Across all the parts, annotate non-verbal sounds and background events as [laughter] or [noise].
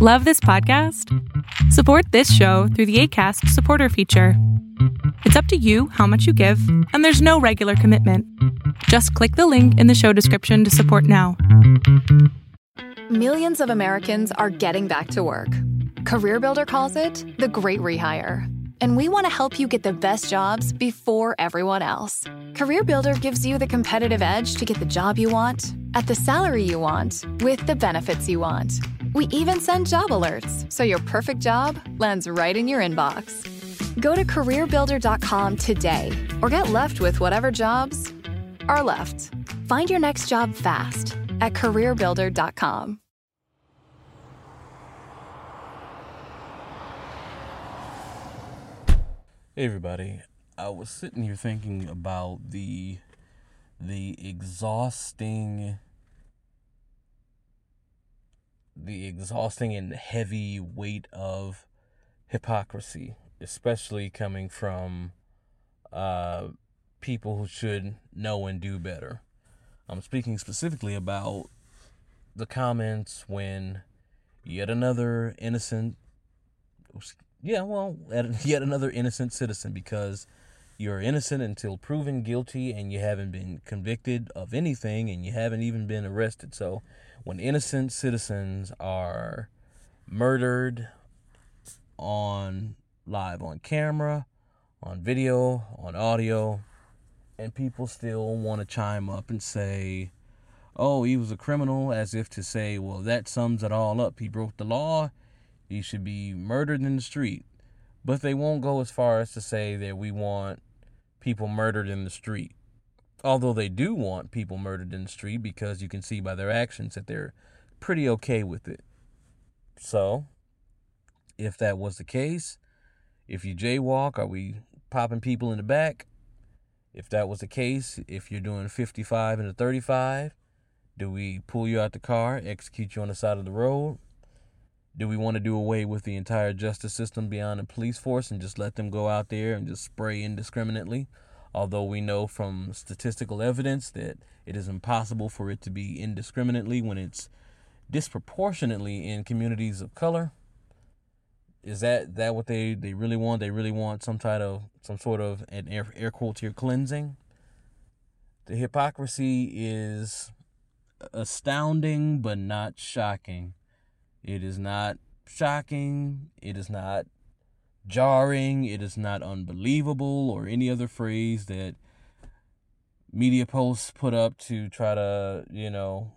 Love this podcast? Support this show through the ACAST supporter feature. It's up to you how much you give, and there's no regular commitment. Just click the link in the show description to support now. Millions of Americans are getting back to work. CareerBuilder calls it the great rehire. And we want to help you get the best jobs before everyone else. CareerBuilder gives you the competitive edge to get the job you want, at the salary you want, with the benefits you want. We even send job alerts, so your perfect job lands right in your inbox. Go to careerbuilder.com today or get left with whatever jobs are left. Find your next job fast at careerbuilder.com. Hey everybody. I was sitting here thinking about the the exhausting the exhausting and heavy weight of hypocrisy, especially coming from uh, people who should know and do better. I'm speaking specifically about the comments when yet another innocent, yeah, well, [laughs] yet another innocent citizen because you're innocent until proven guilty and you haven't been convicted of anything and you haven't even been arrested. So when innocent citizens are murdered on live on camera, on video, on audio, and people still want to chime up and say, oh, he was a criminal, as if to say, well, that sums it all up. He broke the law. He should be murdered in the street. But they won't go as far as to say that we want people murdered in the street although they do want people murdered in the street because you can see by their actions that they're pretty okay with it. So, if that was the case, if you jaywalk, are we popping people in the back? If that was the case, if you're doing 55 and a 35, do we pull you out the car, execute you on the side of the road? Do we want to do away with the entire justice system beyond the police force and just let them go out there and just spray indiscriminately? although we know from statistical evidence that it is impossible for it to be indiscriminately when it's disproportionately in communities of color. Is that that what they they really want? They really want some type of some sort of an air, air quotes here cleansing? The hypocrisy is astounding but not shocking it is not shocking it is not jarring, it is not unbelievable, or any other phrase that media posts put up to try to, you know,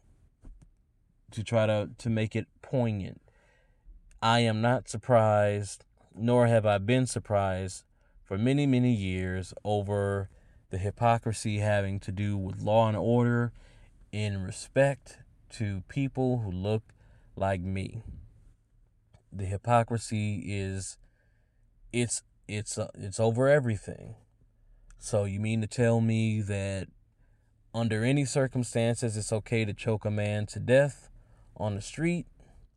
to try to, to make it poignant. I am not surprised, nor have I been surprised for many, many years over the hypocrisy having to do with law and order in respect to people who look like me. The hypocrisy is it's it's uh, it's over everything. So you mean to tell me that under any circumstances it's okay to choke a man to death on the street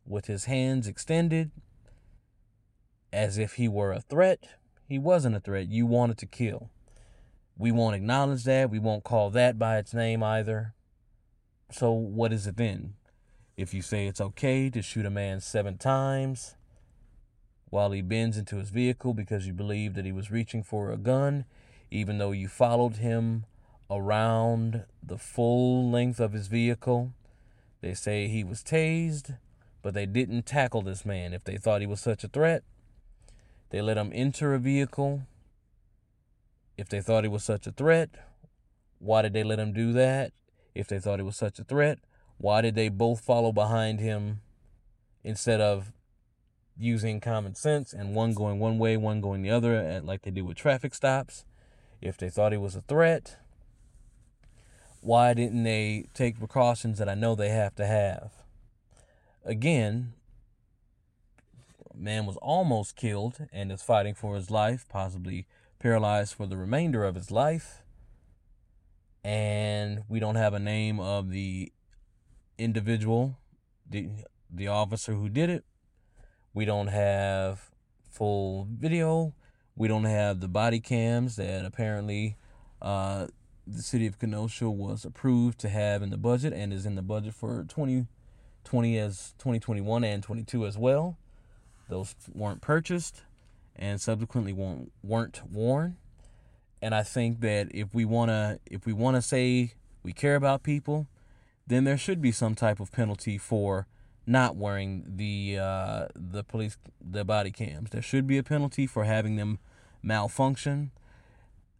with his hands extended as if he were a threat? He wasn't a threat. You wanted to kill. We won't acknowledge that. We won't call that by its name either. So what is it then? If you say it's okay to shoot a man seven times, while he bends into his vehicle because you believe that he was reaching for a gun, even though you followed him around the full length of his vehicle. They say he was tased, but they didn't tackle this man if they thought he was such a threat. They let him enter a vehicle if they thought he was such a threat. Why did they let him do that? If they thought he was such a threat, why did they both follow behind him instead of using common sense and one going one way, one going the other, at, like they do with traffic stops. If they thought he was a threat, why didn't they take precautions that I know they have to have? Again, man was almost killed and is fighting for his life, possibly paralyzed for the remainder of his life. And we don't have a name of the individual, the the officer who did it. We don't have full video. We don't have the body cams that apparently uh, the city of Kenosha was approved to have in the budget and is in the budget for 20, 20 as 2021 and 22 as well. Those weren't purchased and subsequently weren't, weren't worn. And I think that if we want to if we want to say we care about people, then there should be some type of penalty for not wearing the uh, the police the body cams. There should be a penalty for having them malfunction.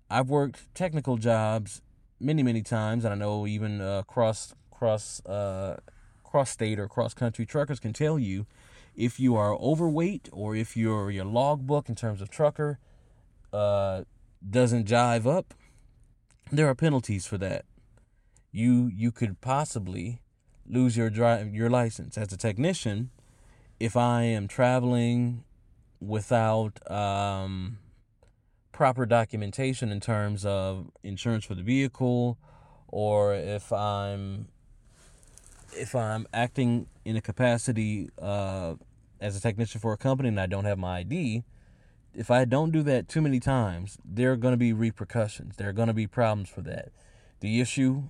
I've worked technical jobs many many times, and I know even uh, cross cross uh, cross state or cross country truckers can tell you if you are overweight or if your your logbook in terms of trucker uh, doesn't jive up, there are penalties for that. You you could possibly lose your drive your license as a technician if I am traveling without um, proper documentation in terms of insurance for the vehicle or if I'm if I'm acting in a capacity uh, as a technician for a company and I don't have my ID, if I don't do that too many times, there are going to be repercussions. There are going to be problems for that. The issue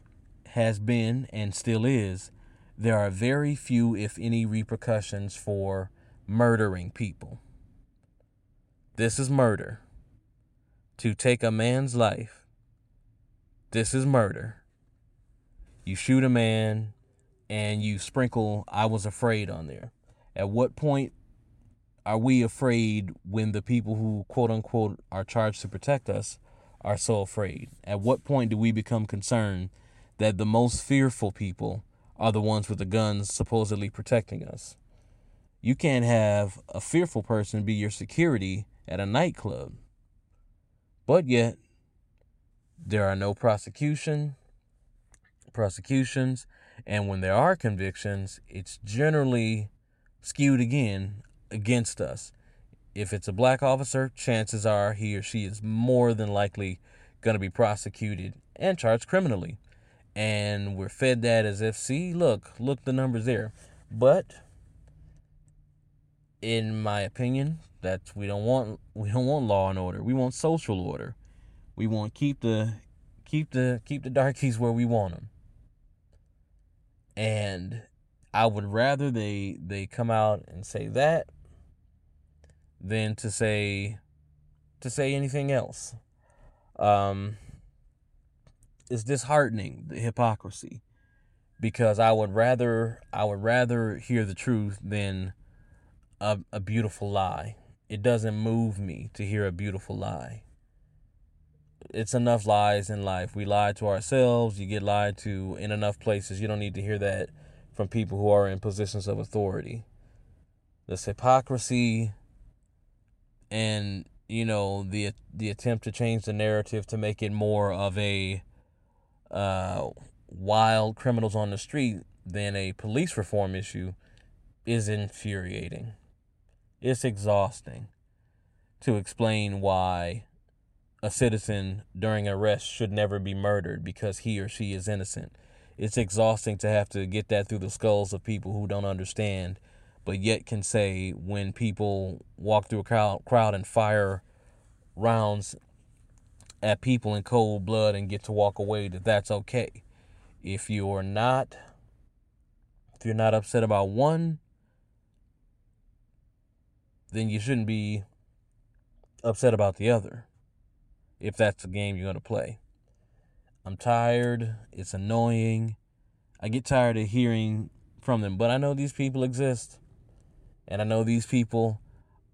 has been and still is there are very few, if any, repercussions for murdering people. This is murder. To take a man's life, this is murder. You shoot a man and you sprinkle I was afraid on there. At what point are we afraid when the people who quote unquote are charged to protect us are so afraid? At what point do we become concerned that the most fearful people are the ones with the guns supposedly protecting us? You can't have a fearful person be your security at a nightclub. But yet, there are no prosecution, prosecutions, and when there are convictions, it's generally skewed again against us. If it's a black officer, chances are he or she is more than likely going to be prosecuted and charged criminally. And we're fed that as if, see, look, look the numbers there. But in my opinion, that's we don't want we don't want law and order. We want social order. We want keep the keep the keep the darkies where we want them. And I would rather they they come out and say that than to say to say anything else. Um it's disheartening the hypocrisy because I would rather I would rather hear the truth than a, a beautiful lie. It doesn't move me to hear a beautiful lie. It's enough lies in life. We lie to ourselves, you get lied to in enough places. You don't need to hear that from people who are in positions of authority. This hypocrisy and you know the the attempt to change the narrative to make it more of a uh, wild criminals on the street than a police reform issue is infuriating. It's exhausting to explain why a citizen during arrest should never be murdered because he or she is innocent. It's exhausting to have to get that through the skulls of people who don't understand, but yet can say when people walk through a crowd, crowd and fire rounds at people in cold blood and get to walk away that that's okay. If you're not if you're not upset about one then you shouldn't be upset about the other if that's the game you're going to play. I'm tired. It's annoying. I get tired of hearing from them, but I know these people exist. And I know these people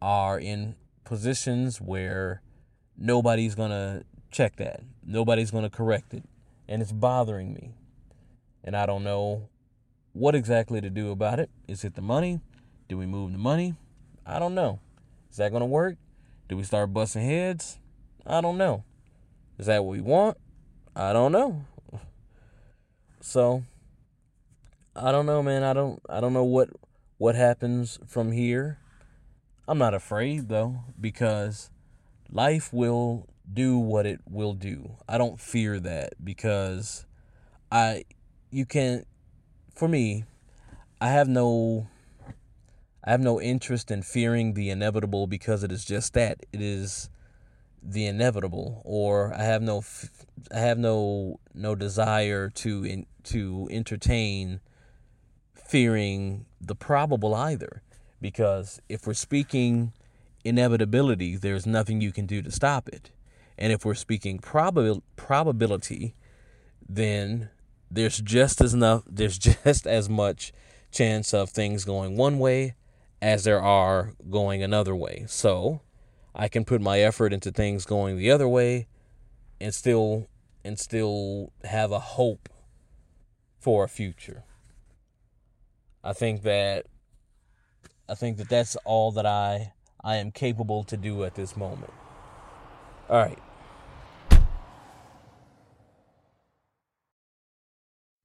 are in positions where nobody's going to check that. Nobody's going to correct it. And it's bothering me. And I don't know what exactly to do about it. Is it the money? Do we move the money? I don't know. Is that going to work? Do we start busting heads? I don't know. Is that what we want? I don't know. So I don't know, man. I don't I don't know what what happens from here. I'm not afraid though because life will do what it will do. I don't fear that because I you can for me I have no I have no interest in fearing the inevitable because it is just that. It is the inevitable or I have no I have no no desire to in, to entertain fearing the probable either. Because if we're speaking inevitability, there's nothing you can do to stop it. And if we're speaking probabil- probability, then there's just as enough there's [laughs] just as much chance of things going one way as there are going another way. So, I can put my effort into things going the other way and still and still have a hope for a future. I think that I think that that's all that I I am capable to do at this moment. All right.